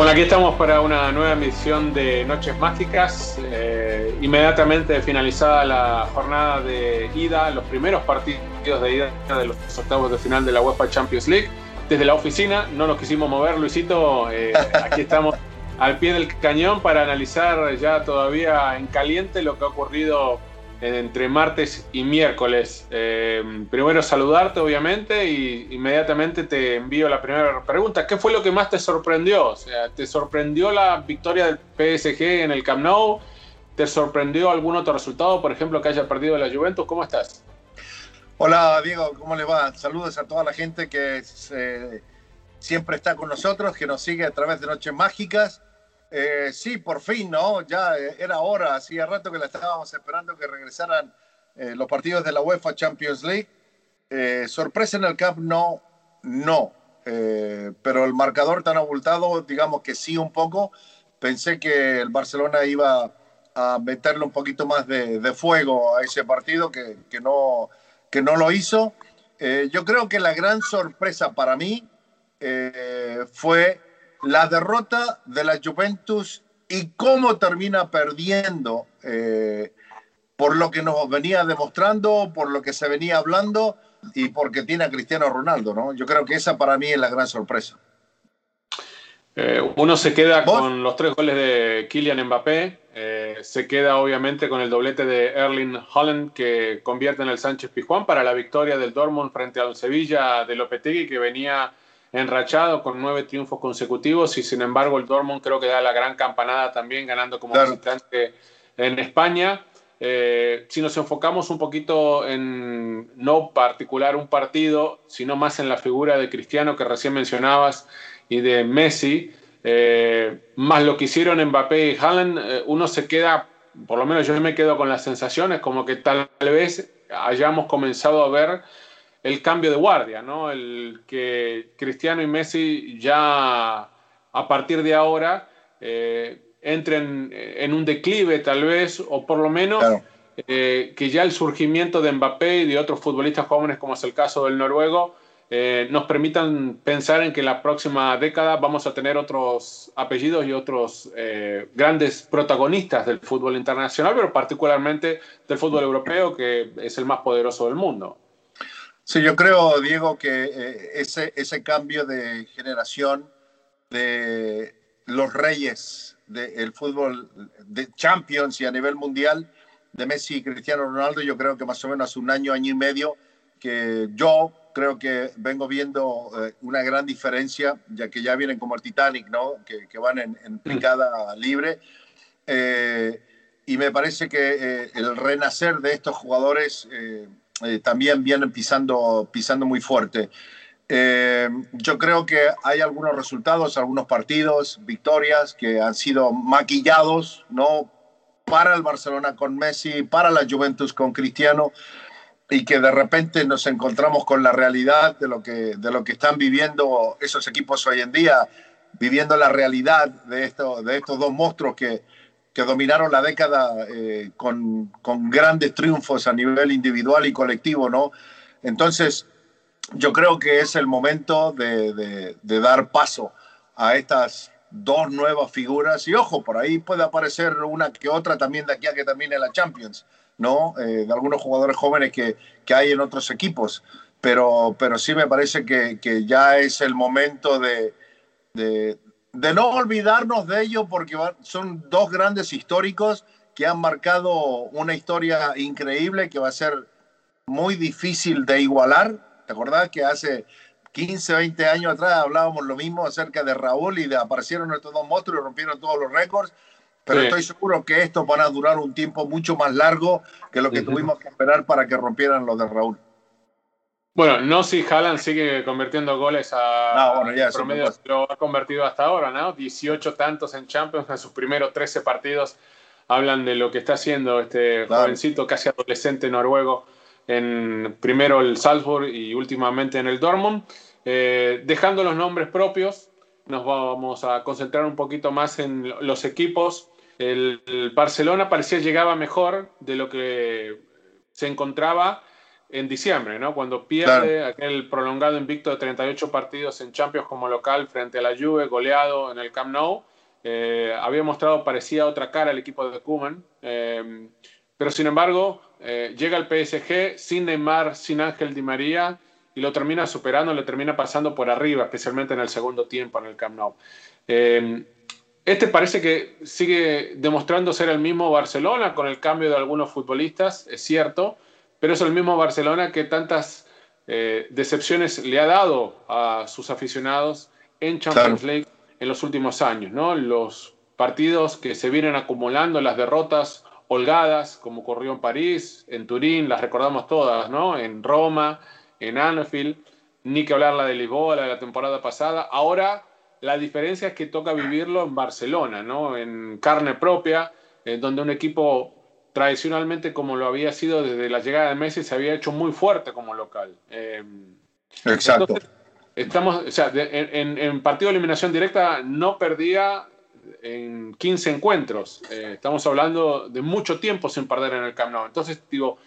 Bueno, aquí estamos para una nueva emisión de Noches Mágicas. Eh, inmediatamente finalizada la jornada de ida, los primeros partidos de ida de los octavos de final de la UEFA Champions League. Desde la oficina no nos quisimos mover, Luisito. eh, aquí estamos al pie del cañón para analizar ya todavía en caliente lo que ha ocurrido entre martes y miércoles. Eh, primero saludarte, obviamente, y inmediatamente te envío la primera pregunta. ¿Qué fue lo que más te sorprendió? O sea, ¿te sorprendió la victoria del PSG en el Camp Nou? ¿Te sorprendió algún otro resultado, por ejemplo, que haya perdido la Juventus? ¿Cómo estás? Hola Diego, ¿cómo le va? Saludos a toda la gente que eh, siempre está con nosotros, que nos sigue a través de Noches Mágicas. Eh, sí, por fin, ¿no? Ya eh, era hora, hacía rato que la estábamos esperando que regresaran eh, los partidos de la UEFA Champions League. Eh, sorpresa en el Camp no, no, Eh, pero el marcador tan abultado, digamos que sí un poco. Pensé que el Barcelona iba a meterle un poquito más de, de fuego a ese partido, que, que no, que no lo hizo. Eh, yo creo que la gran sorpresa para mí fue la derrota de la Juventus y cómo termina perdiendo eh, por lo que nos venía demostrando, por lo que se venía hablando y porque tiene a Cristiano Ronaldo, ¿no? Yo creo que esa para mí es la gran sorpresa. Eh, uno se queda ¿Vos? con los tres goles de Kylian Mbappé, eh, se queda obviamente con el doblete de Erling Holland que convierte en el Sánchez Pizjuán para la victoria del Dortmund frente al Sevilla de Lopetegui que venía enrachado con nueve triunfos consecutivos y sin embargo el Dortmund creo que da la gran campanada también ganando como Claro. visitante en España. Eh, si nos enfocamos un poquito en no particular un partido, sino más en la figura de Cristiano que recién mencionabas y de Messi, eh, más lo que hicieron Mbappé y Haaland, eh, uno se queda, por lo menos yo me quedo con las sensaciones como que tal vez hayamos comenzado a ver el cambio de guardia, ¿no? El que Cristiano y Messi ya a partir de ahora eh, entren en un declive tal vez, o por lo menos Claro. eh, que ya el surgimiento de Mbappé y de otros futbolistas jóvenes, como es el caso del noruego, eh, nos permitan pensar en que en la próxima década vamos a tener otros apellidos y otros eh, grandes protagonistas del fútbol internacional, pero particularmente del fútbol europeo, que es el más poderoso del mundo. Sí, yo creo, Diego, que eh, ese, ese cambio de generación de los reyes del fútbol de Champions y a nivel mundial de Messi y Cristiano Ronaldo, yo creo que más o menos hace un año, año y medio, que yo creo que vengo viendo eh, una gran diferencia, ya que ya vienen como el Titanic, ¿no? Que, que van en, en, picada libre. Eh, y me parece que eh, el renacer de estos jugadores eh, eh, también vienen pisando, pisando muy fuerte. yo creo que hay algunos resultados, algunos partidos, victorias que han sido maquillados, ¿no? Para el Barcelona con Messi, para la Juventus con Cristiano, y que de repente nos encontramos con la realidad de lo que, de lo que están viviendo esos equipos hoy en día, viviendo la realidad de, esto, de estos dos monstruos que, que dominaron la década eh, con, con, grandes triunfos a nivel individual y colectivo, ¿no? Entonces, yo creo que es el momento de, de, de, dar paso a estas dos nuevas figuras. Y ojo, por ahí puede aparecer una que otra también de aquí a que termine la Champions, ¿no? Eh, de algunos jugadores jóvenes que, que, hay en otros equipos. Pero, pero sí me parece que, que ya es el momento de, de, de no olvidarnos de ello porque son dos grandes históricos que han marcado una historia increíble que va a ser muy difícil de igualar. ¿Te acordás que hace 15, 20 años atrás hablábamos lo mismo acerca de Raúl y de aparecieron estos dos monstruos y rompieron todos los récords? Pero sí. estoy seguro que estos van a durar un tiempo mucho más largo que lo que tuvimos que esperar para que rompieran los de Raúl. Bueno, no si Haaland sigue convirtiendo goles a no, bueno, ya, promedio lo ha convertido hasta ahora, ¿no? 18 tantos en Champions en sus primeros 13 partidos. Hablan de lo que está haciendo este claro. jovencito, casi adolescente noruego, en primero el Salzburg y últimamente en el Dortmund. Eh, dejando los nombres propios, nos vamos a concentrar un poquito más en los equipos. El, el Barcelona parecía llegaba mejor de lo que se encontraba en diciembre, ¿no? Cuando pierde claro. aquel prolongado invicto de 38 partidos en Champions como local frente a la Juve, goleado en el Camp Nou, eh, había mostrado parecía otra cara el equipo de Koeman, eh, pero sin embargo eh, llega el PSG sin Neymar, sin Ángel Di María y lo termina superando, le termina pasando por arriba, especialmente en el segundo tiempo en el Camp Nou. este parece que sigue demostrando ser el mismo Barcelona con el cambio de algunos futbolistas, es cierto, pero es el mismo Barcelona que tantas eh, decepciones le ha dado a sus aficionados en Champions claro. League en los últimos años, ¿no? Los partidos que se vienen acumulando, las derrotas holgadas, como ocurrió en París, en Turín, las recordamos todas, ¿no? En Roma, en Anfield, ni que hablar la de Lisboa, la de la temporada pasada. Ahora la diferencia es que toca vivirlo en Barcelona, ¿no? En carne propia, en donde un equipo tradicionalmente como lo había sido desde la llegada de Messi, se había hecho muy fuerte como local. Eh, Exacto. Entonces, estamos, o sea, de, en, en, partido de eliminación directa no perdía en 15 encuentros. Eh, estamos hablando de mucho tiempo sin perder en el Camp Nou. Entonces, digo,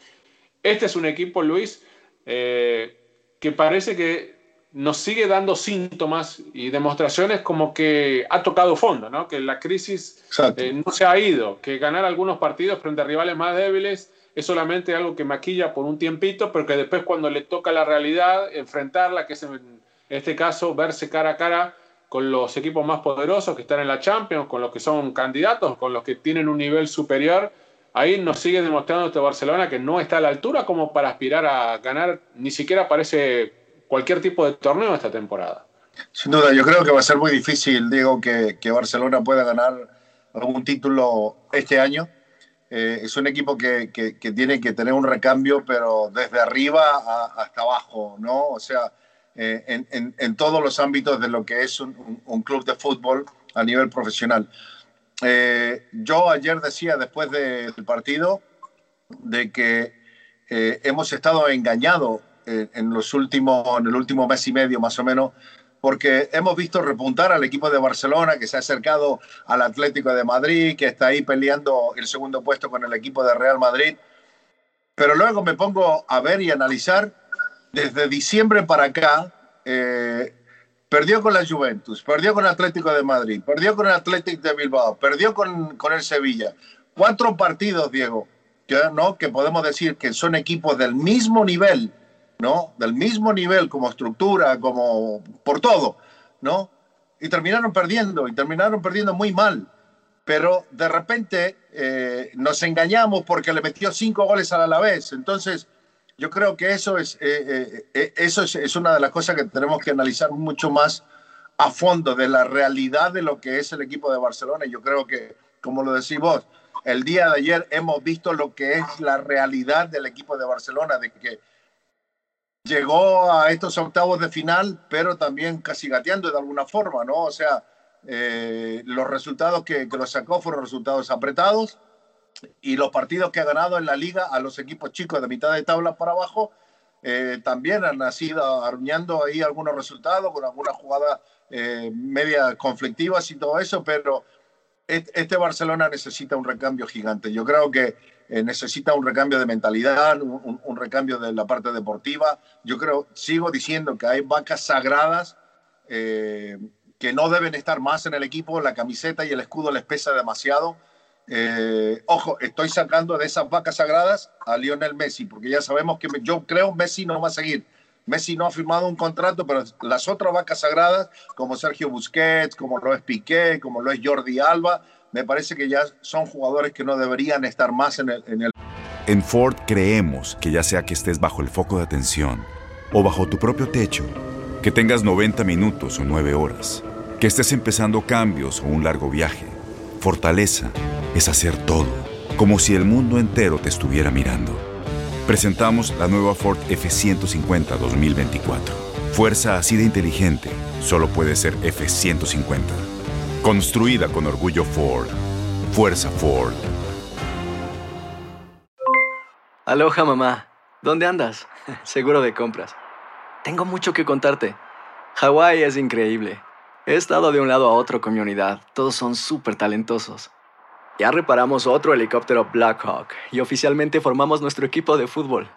este es un equipo, Luis, eh, que parece que nos sigue dando síntomas y demostraciones como que ha tocado fondo, ¿no? que la crisis eh, no se ha ido, que ganar algunos partidos frente a rivales más débiles es solamente algo que maquilla por un tiempito, pero que después cuando le toca la realidad, enfrentarla, que es en este caso verse cara a cara con los equipos más poderosos que están en la Champions, con los que son candidatos, con los que tienen un nivel superior, ahí nos sigue demostrando este Barcelona que no está a la altura como para aspirar a ganar, ni siquiera parece cualquier tipo de torneo esta temporada. Sin duda, yo creo que va a ser muy difícil, digo, que, Barcelona pueda ganar algún título este año. Eh, es un equipo que, tiene que tener un recambio, pero desde arriba hasta abajo, ¿no? O sea, eh, en, todos los ámbitos de lo que es un, club de fútbol a nivel profesional. Eh, yo ayer decía, después de, del partido, de que hemos estado engañados en, los últimos, en el último mes y medio más o menos, porque hemos visto repuntar al equipo de Barcelona que se ha acercado al Atlético de Madrid, que está ahí peleando el segundo puesto con el equipo de Real Madrid. Pero luego me pongo a ver y analizar desde diciembre para acá. Eh, perdió con la Juventus, perdió con Atlético de Madrid, perdió con el Atlético de Bilbao, perdió con, con el Sevilla. Cuatro partidos, Diego, que, ¿no? que podemos decir que son equipos del mismo nivel ¿no? Del mismo nivel como estructura, como por todo, ¿no? Y terminaron perdiendo, y terminaron perdiendo muy mal. pero de repente eh, nos engañamos porque le metió cinco goles al Alavés. Entonces, yo creo que eso es, eh, eh, eso es, una de las cosas que tenemos que analizar mucho más a fondo de la realidad de lo que es el equipo de Barcelona. Yo creo que, como lo decís vos, el día de ayer hemos visto lo que es la realidad del equipo de Barcelona, de que llegó a estos octavos de final, pero también casi gateando de alguna forma, ¿no? O sea, eh, los resultados que, que los sacó fueron resultados apretados y los partidos que ha ganado en la liga a los equipos chicos de mitad de tabla para abajo eh, también han nacido arruñando ahí algunos resultados con algunas jugadas eh, media conflictivas y todo eso, pero este Barcelona necesita un recambio gigante. Yo creo que eh, necesita un recambio de mentalidad, un, un, recambio de la parte deportiva. Yo creo, sigo diciendo que hay vacas sagradas eh, que no deben estar más en el equipo, la camiseta y el escudo les pesa demasiado. Eh, ojo, estoy sacando de esas vacas sagradas a Lionel Messi, porque ya sabemos que yo creo Messi no va a seguir. Messi no ha firmado un contrato, pero las otras vacas sagradas, como Sergio Busquets, como lo es Piqué, como lo es Jordi Alba, me parece que ya son jugadores que no deberían estar más en el, en el... En Ford creemos que ya sea que estés bajo el foco de atención o bajo tu propio techo, que tengas 90 minutos o 9 horas, que estés empezando cambios o un largo viaje, fortaleza es hacer todo, como si el mundo entero te estuviera mirando. Presentamos la nueva Ford F150 2024. Fuerza así de inteligente solo puede ser F150. Construida con orgullo Ford. Fuerza Ford. Aloha mamá. ¿Dónde andas? Seguro de compras. Tengo mucho que contarte. Hawái es increíble. He estado de un lado a otro con mi unidad. Todos son súper talentosos. Ya reparamos otro helicóptero Blackhawk y oficialmente formamos nuestro equipo de fútbol.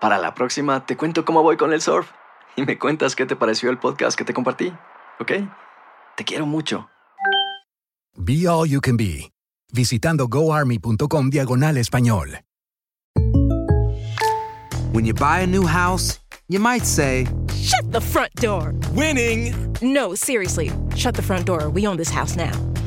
Para la próxima te cuento cómo voy con el surf y me cuentas qué te pareció el podcast que te compartí, ¿ok? Te quiero mucho. Be All You Can Be, visitando goarmy.com diagonal español. When you buy a new house, you might say, Shut the front door! Winning! No, seriously, shut the front door. We own this house now.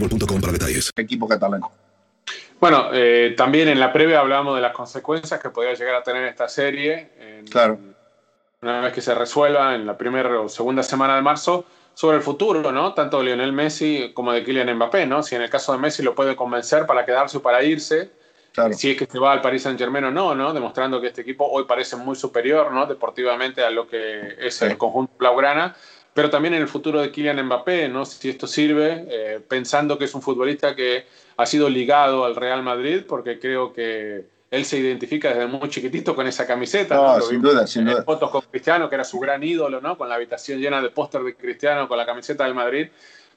boostmobile.com para detalles. Equipo catalán. Bueno, eh, también en la previa hablamos de las consecuencias que podría llegar a tener esta serie. En, claro. Una vez que se resuelva en la primera o segunda semana de marzo, sobre el futuro, ¿no? Tanto de Lionel Messi como de Kylian Mbappé, ¿no? Si en el caso de Messi lo puede convencer para quedarse o para irse, claro. si es que se va al Paris Saint Germain o no, ¿no? Demostrando que este equipo hoy parece muy superior, ¿no? Deportivamente a lo que es sí. el conjunto blaugrana pero también en el futuro de Kylian Mbappé, ¿no? si esto sirve, eh, pensando que es un futbolista que ha sido ligado al Real Madrid, porque creo que él se identifica desde muy chiquitito con esa camiseta. No, ¿no? sin duda, sin duda. Fotos con Cristiano, que era su gran ídolo, ¿no? con la habitación llena de póster de Cristiano, con la camiseta del Madrid.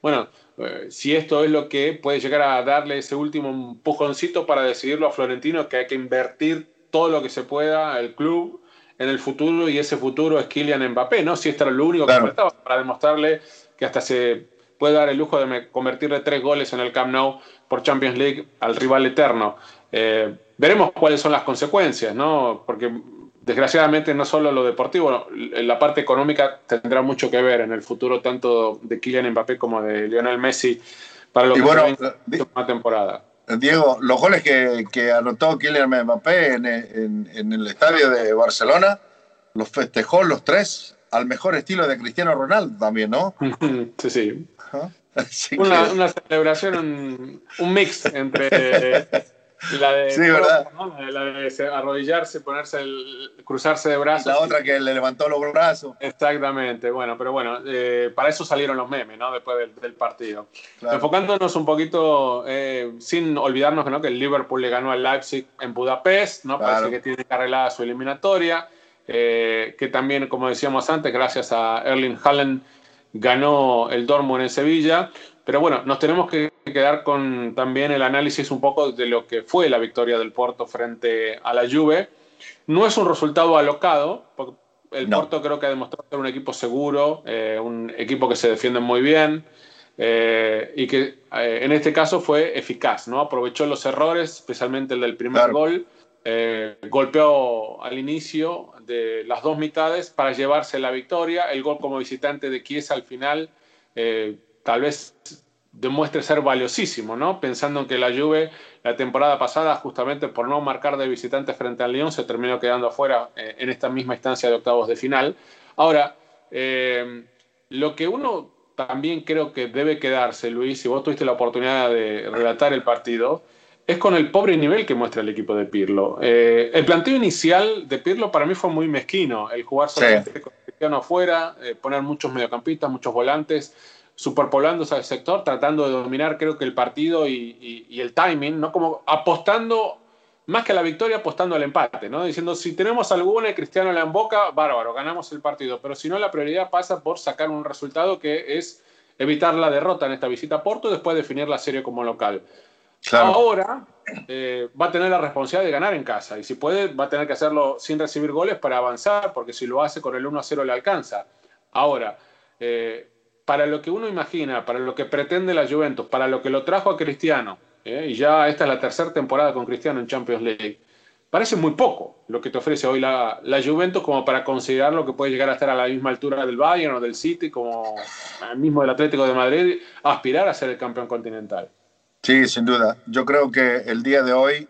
Bueno, eh, si esto es lo que puede llegar a darle ese último empujoncito para decidirlo a Florentino, que hay que invertir todo lo que se pueda al club en el futuro y ese futuro es Kylian Mbappé, ¿no? Si esto era lo único claro. que faltaba para demostrarle que hasta se puede dar el lujo de convertirle tres goles en el Camp Nou por Champions League al rival eterno. Eh, veremos cuáles son las consecuencias, ¿no? Porque desgraciadamente no solo lo deportivo, la parte económica tendrá mucho que ver en el futuro tanto de Kylian Mbappé como de Lionel Messi para lo y que bueno, se una temporada. Diego, los goles que, que anotó Kylian Mbappé en, en, en, el estadio de Barcelona, los festejó los tres al mejor estilo de Cristiano Ronaldo también, ¿no? sí, sí. Una, que- una celebración, un, un mix entre La de, Sí, ¿verdad? ¿no? La de se- arrodillarse, ponerse el, cruzarse de brazos. La otra que le levantó los brazos. Exactamente, bueno, pero bueno, eh, para eso salieron los memes, ¿no? Después del, del partido. Claro. Enfocándonos un poquito, eh, sin olvidarnos ¿no? que el Liverpool le ganó al Leipzig en Budapest, ¿no? Claro. Parece que tiene arreglada su eliminatoria, eh, que también, como decíamos antes, gracias a Erling Haaland ganó el Dortmund en Sevilla. Pero bueno, nos tenemos que quedar con también el análisis un poco de lo que fue la victoria del Porto frente a la Juve. No es un resultado alocado, porque el No. Porto creo que ha demostrado ser un equipo seguro, eh, un equipo que se defiende muy bien eh, y que eh, en este caso fue eficaz, ¿no? Aprovechó los errores, especialmente el del primer Claro. gol, eh, golpeó al inicio de las dos mitades para llevarse la victoria. El gol como visitante de Chiesa al final eh, tal vez demuestre ser valiosísimo, ¿no? Pensando en que la Juve la temporada pasada, justamente por no marcar de visitante frente al Lyon, se terminó quedando afuera eh, en esta misma instancia de octavos de final. Ahora, eh, lo que uno también creo que debe quedarse, Luis, si vos tuviste la oportunidad de relatar el partido, es con el pobre nivel que muestra el equipo de Pirlo. Eh, el planteo inicial de Pirlo para mí fue muy mezquino, el jugar Sí. solamente con Cristiano afuera, eh, poner muchos mediocampistas, muchos volantes, superpoblándose al sector, tratando de dominar creo que el partido y, y- y el timing, ¿no? Como apostando, más que a la victoria, apostando al empate, ¿no? Diciendo, si tenemos alguna y Cristiano la emboca, bárbaro, ganamos el partido. Pero si no, la prioridad pasa por sacar un resultado que es evitar la derrota en esta visita a Porto y después definir la serie como local. Claro. Ahora eh, va a tener la responsabilidad de ganar en casa y si puede va a tener que hacerlo sin recibir goles para avanzar porque si lo hace con el 1 a 0 le alcanza. Ahora, eh, para lo que uno imagina, para lo que pretende la Juventus, para lo que lo trajo a Cristiano, eh, y ya esta es la tercera temporada con Cristiano en Champions League, parece muy poco lo que te ofrece hoy la, la Juventus como para considerar lo que puede llegar a estar a la misma altura del Bayern o del City, como el mismo del Atlético de Madrid, aspirar a ser el campeón continental. Sí, sin duda. Yo creo que el día de hoy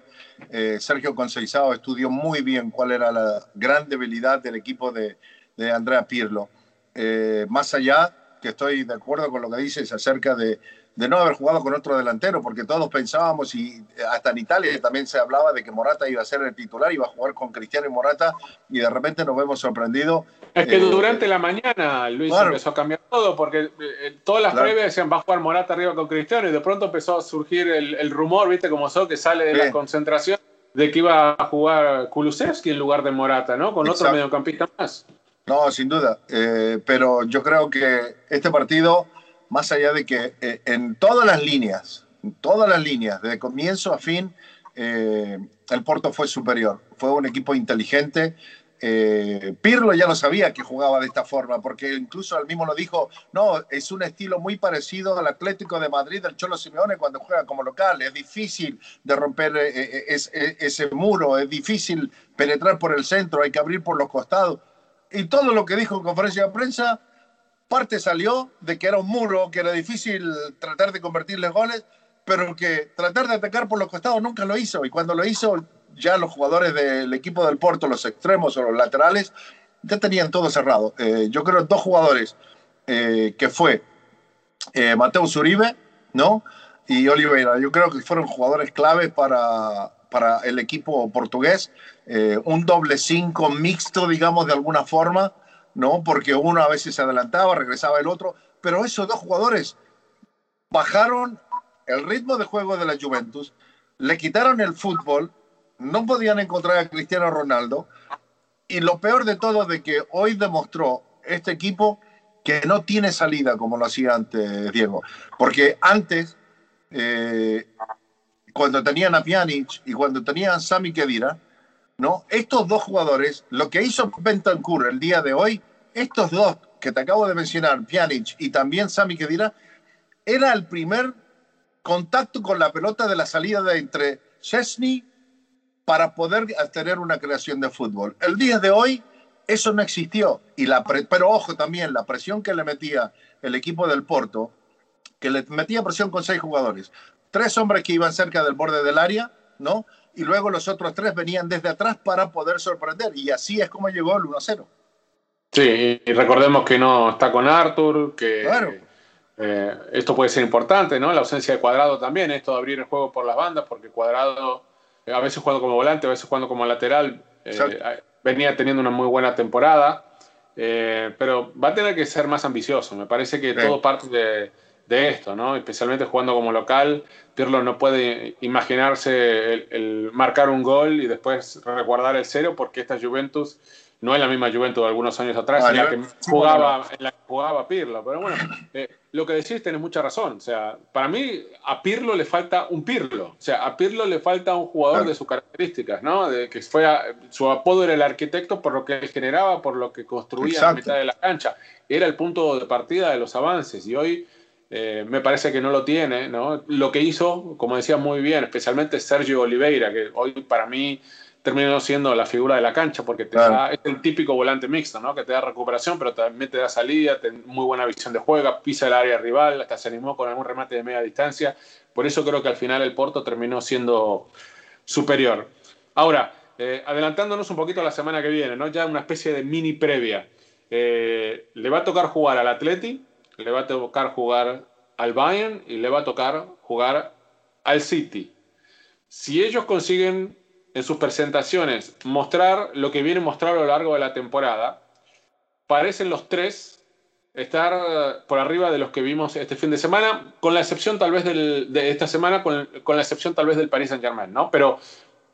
eh, Sergio Conceizao estudió muy bien cuál era la gran debilidad del equipo de, de Andrea Pirlo. Eh, más allá, que estoy de acuerdo con lo que dices acerca de, de no haber jugado con otro delantero, porque todos pensábamos, y hasta en Italia también se hablaba de que Morata iba a ser el titular, iba a jugar con Cristiano y Morata, y de repente nos vemos sorprendidos. Es que Eh, durante la mañana Luis claro. empezó a cambiar todo, porque eh, todas las Claro. previas decían va a jugar Morata arriba con Cristiano y de pronto empezó a surgir el, el rumor, viste como son, que sale de la concentración de que iba a jugar Kulusevski en lugar de Morata, ¿no? Con otro mediocampista más. No, sin duda. Eh, pero yo creo que este partido, más allá de que eh, en todas las líneas, en todas las líneas, de comienzo a fin, eh, el Porto fue superior. Fue un equipo inteligente. Pirlo ya lo sabía que jugaba de esta forma, porque incluso él mismo lo dijo, no, es un estilo muy parecido al Atlético de Madrid del Cholo Simeone cuando juega como local, es difícil de romper es- ese muro, es difícil penetrar por el centro, hay que abrir por los costados. Y todo lo que dijo en conferencia de prensa, parte salió de que era un muro, que era difícil tratar de convertirles goles, pero que tratar de atacar por los costados nunca lo hizo. Y cuando lo hizo, ya los jugadores del equipo del Porto, los extremos o los laterales, ya tenían todo cerrado. Eh, yo creo dos jugadores, eh, que fue eh, Mateus Uribe, ¿no? Y Oliveira. Yo creo que fueron jugadores claves para, para el equipo portugués. Eh, un doble cinco mixto, digamos, de alguna forma, ¿no? Porque uno a veces se adelantaba, regresaba el otro, pero esos dos jugadores bajaron el ritmo de juego de la Juventus, le quitaron el fútbol, no podían encontrar a Cristiano Ronaldo, y lo peor de todo de que hoy demostró este equipo que no tiene salida como lo hacía antes Diego, porque antes, eh, cuando tenían a Pjanic y cuando tenían a Sami Khedira, ¿no? Estos dos jugadores, lo que hizo Bentancur el día de hoy, estos dos que te acabo de mencionar, Pjanic y también Sami Khedira, era el primer contacto con la pelota de la salida de entre Chesney para poder tener una creación de fútbol. El día de hoy eso no existió. Y la pero ojo también, la presión que le metía el equipo del Porto, que le metía presión con seis jugadores. Tres hombres que iban cerca del borde del área, ¿no? Y luego los otros tres venían desde atrás para poder sorprender. Y así es como llegó el 1-0. Sí, y recordemos que no está con Arthur, que Claro. eh, esto puede ser importante, ¿no? La ausencia de Cuadrado también, esto de abrir el juego por las bandas, porque Cuadrado a veces jugando como volante, a veces jugando como lateral. Eh, venía teniendo una muy buena temporada, eh, pero va a tener que ser más ambicioso. Me parece que todo parte de, de, esto, ¿no? Especialmente jugando como local. Pirlo no puede imaginarse el, marcar un gol y después resguardar el cero porque esta Juventus no es la misma Juventus de algunos años atrás, en, la que jugaba, en la que jugaba Pirlo. Pero bueno, eh, lo que decís tenés mucha razón. O sea, para mí a Pirlo le falta un Pirlo. O sea, a Pirlo le falta un jugador de sus características, ¿no? De que fue su apodo era el arquitecto por lo que generaba, por lo que construía en la mitad de la cancha. Era el punto de partida de los avances y hoy eh, me parece que no lo tiene, ¿no? Lo que hizo, como decía muy bien, especialmente Sergio Oliveira, que hoy para mí terminó siendo la figura de la cancha, porque te da, es el típico volante mixto, ¿no? que te da recuperación, pero también te da salida, muy buena visión de juego, pisa el área rival, hasta se animó con algún remate de media distancia. Por eso creo que al final el Porto terminó siendo superior. Ahora, eh, adelantándonos un poquito a la semana que viene, ¿no? ya una especie de mini previa. Eh, le va a tocar jugar al Atleti, le va a tocar jugar al Bayern y le va a tocar jugar al City. Si ellos consiguen en sus presentaciones mostrar lo que viene mostrar a lo largo de la temporada, parecen los tres estar eh, por arriba de los que vimos este fin de semana, con la excepción tal vez de esta semana, con, la excepción tal vez del Paris Saint Germain, ¿no? Pero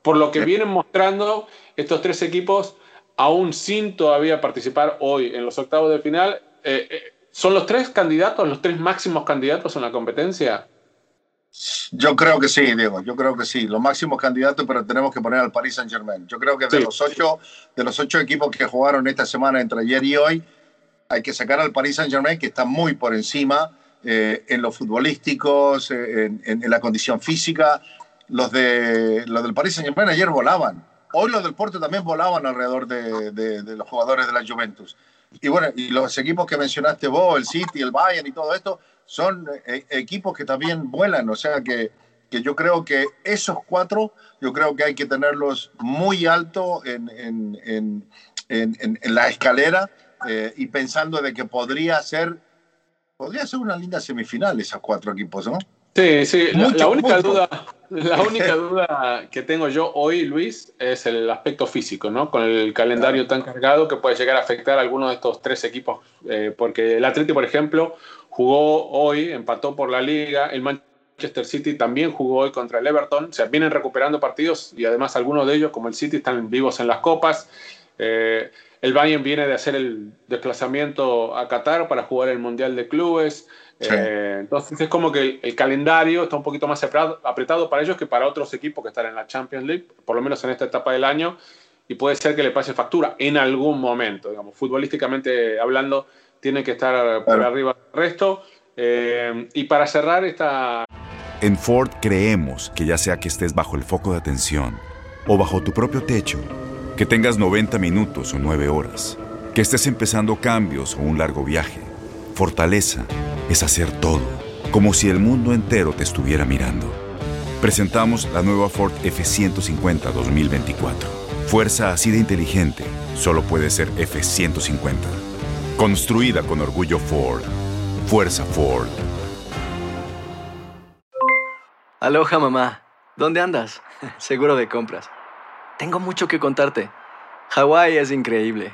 por lo que vienen mostrando estos tres equipos, aún sin todavía participar hoy en los octavos de final, eh, eh, ¿son los tres candidatos, los tres máximos candidatos en la competencia? Yo creo que sí, Diego, yo creo que sí. Los máximos candidatos, pero tenemos que poner al Paris Saint Germain. Yo creo que de, los ocho, de los ocho equipos que jugaron esta semana entre ayer y hoy, hay que sacar al Paris Saint Germain, que está muy por encima eh, en los futbolísticos, eh, en, la condición física. Los, de, los del Paris Saint Germain ayer volaban. Hoy los del Porto también volaban alrededor de, de los jugadores de la Juventus. Y bueno, y los equipos que mencionaste vos, el City, el Bayern y todo esto, son eh, equipos que también vuelan, o sea que, que, yo creo que esos cuatro, yo creo que hay que tenerlos muy alto en, en, en, en la escalera eh, y pensando de que podría ser, podría ser una linda semifinal esos cuatro equipos, ¿no? Sí, sí, la, única duda, la única duda que tengo yo hoy, Luis, es el aspecto físico, ¿no? Con el calendario tan cargado que puede llegar a afectar a alguno de estos tres equipos, eh, porque el Atleti, por ejemplo, jugó hoy, empató por la liga, el Manchester City también jugó hoy contra el Everton, o sea, vienen recuperando partidos y además algunos de ellos, como el City, están vivos en las copas. Eh, el Bayern viene de hacer el desplazamiento a Qatar para jugar el Mundial de Clubes. Eh, entonces es como que el, calendario está un poquito más apretado para ellos que para otros equipos que están en la Champions League, por lo menos en esta etapa del año, y puede ser que le pase factura en algún momento, digamos, futbolísticamente hablando, tiene que estar por arriba del resto. Eh, y para cerrar esta... En Ford creemos que ya sea que estés bajo el foco de atención o bajo tu propio techo, que tengas 90 minutos o 9 horas, que estés empezando cambios o un largo viaje, fortaleza es hacer todo, como si el mundo entero te estuviera mirando. Presentamos la nueva Ford F150 2024. Fuerza así de inteligente solo puede ser F150. Construida con orgullo Ford. Fuerza Ford. Aloha mamá. ¿Dónde andas? Seguro de compras. Tengo mucho que contarte. Hawái es increíble.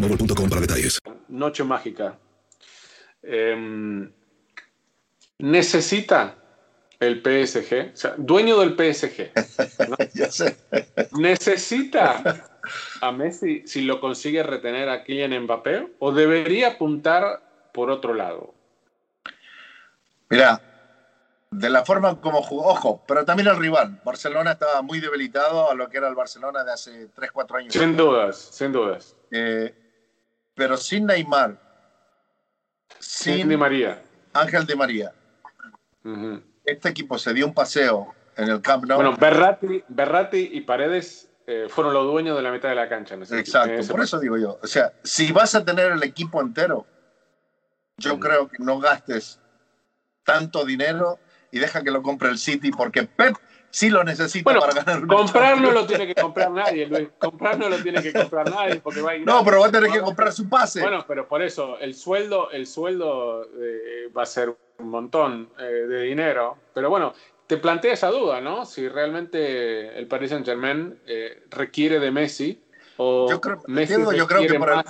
para detalles. Noche mágica. Em, necesita el PSG, o sea, dueño del PSG, ¿no? necesita a Messi si lo consigue retener a Kylian Mbappé o debería apuntar por otro lado. Mira, de la forma como jugó, ojo, pero también el rival. Barcelona estaba muy debilitado a lo que era el Barcelona de hace 3, 4 años. Sin dudas, sin dudas. Eh, pero sin Neymar, sin, sin Di María. Ángel Di María. Este equipo se dio un paseo en el Camp Nou. Bueno, Berratti, Berratti y Paredes eh, fueron los dueños de la mitad de la cancha. En ese Exacto, en ese por eso digo yo. O sea, si vas a tener el equipo entero, yo creo que no gastes tanto dinero y deja que lo compre el City porque Pep sí lo necesita bueno, para ganar. Comprar no lo tiene que comprar nadie, Luis. Comprar no lo tiene que comprar nadie porque va a ir. No, pero va a tener que comprar su pase. Bueno, pero por eso el sueldo, el sueldo eh, va a ser un montón eh, de dinero. Pero bueno, te plantea esa duda, ¿no? Si realmente el Paris Saint Germain eh, requiere de Messi o yo creo, Messi entiendo, yo creo que más.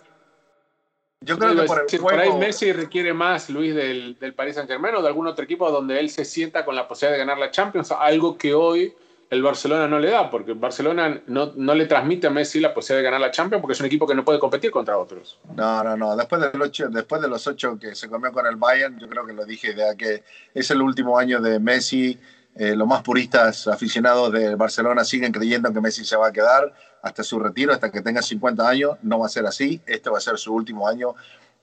Yo creo que por el si juego, por ahí Messi requiere más, Luis, del, del Paris Saint Germain o de algún otro equipo donde él se sienta con la posibilidad de ganar la Champions, algo que hoy el Barcelona no le da, porque Barcelona no, no, le transmite a Messi la posibilidad de ganar la Champions porque es un equipo que no puede competir contra otros. No, no, no. Después, del ocho, después de los ocho que se comió con el Bayern, yo creo que lo dije, de que es el último año de Messi. Eh, los más puristas aficionados de Barcelona siguen creyendo que Messi se va a quedar hasta su retiro, hasta que tenga 50 años. No va a ser así. Este va a ser su último año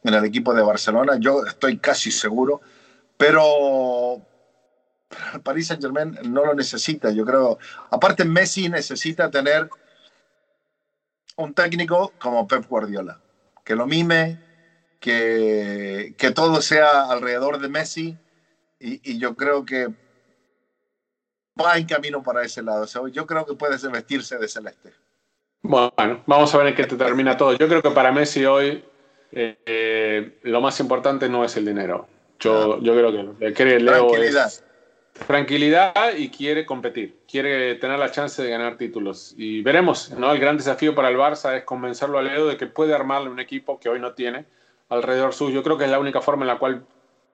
en el equipo de Barcelona. Yo estoy casi seguro. Pero el Paris Saint Germain no lo necesita, yo creo. Aparte, Messi necesita tener un técnico como Pep Guardiola, que lo mime, que, que todo sea alrededor de Messi, y, y, yo creo que va en camino para ese lado. O sea, yo creo que puede vestirse de celeste. Bueno, vamos a ver en qué te termina todo. Yo creo que para Messi hoy eh, eh, lo más importante no es el dinero. Yo, Ah. yo creo que el que Leo Tranquilidad. es tranquilidad y quiere competir, quiere tener la chance de ganar títulos. Y veremos, ¿no? El gran desafío para el Barça es convencerlo a Leo de que puede armarle un equipo que hoy no tiene alrededor suyo. Yo creo que es la única forma en la cual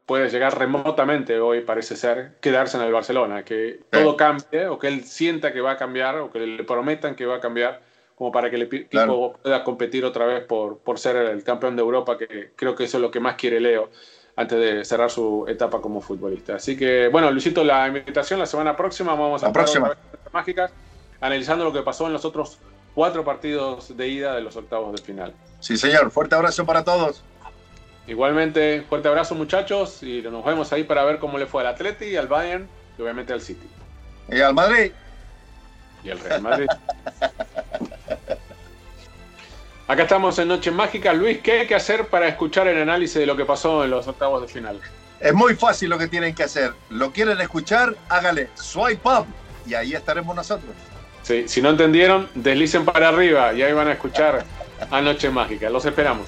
puede llegar remotamente hoy, parece ser, quedarse en el Barcelona, que todo cambie o que él sienta que va a cambiar o que le prometan que va a cambiar como para que el equipo Claro. pueda competir otra vez por, por ser el campeón de Europa, que creo que eso es lo que más quiere Leo antes de cerrar su etapa como futbolista. Así que, bueno, Luisito, la invitación la semana próxima vamos a La estar próxima. Mágicas, analizando lo que pasó en los otros cuatro partidos de ida de los octavos de final. Sí, señor. Fuerte abrazo para todos. Igualmente, fuerte abrazo muchachos y nos vemos ahí para ver cómo le fue al Atleti, al Bayern y obviamente al City Y al Madrid. y al Real Madrid. Acá estamos en Noche Mágica. Luis, ¿qué hay que hacer para escuchar el análisis de lo que pasó en los octavos de final? Es muy fácil lo que tienen que hacer. ¿Lo quieren escuchar? Hágale swipe up y ahí estaremos nosotros. Sí, si no entendieron, deslicen para arriba y ahí van a escuchar a Noche Mágica. Los esperamos.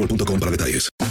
boostmobile.com para detalles.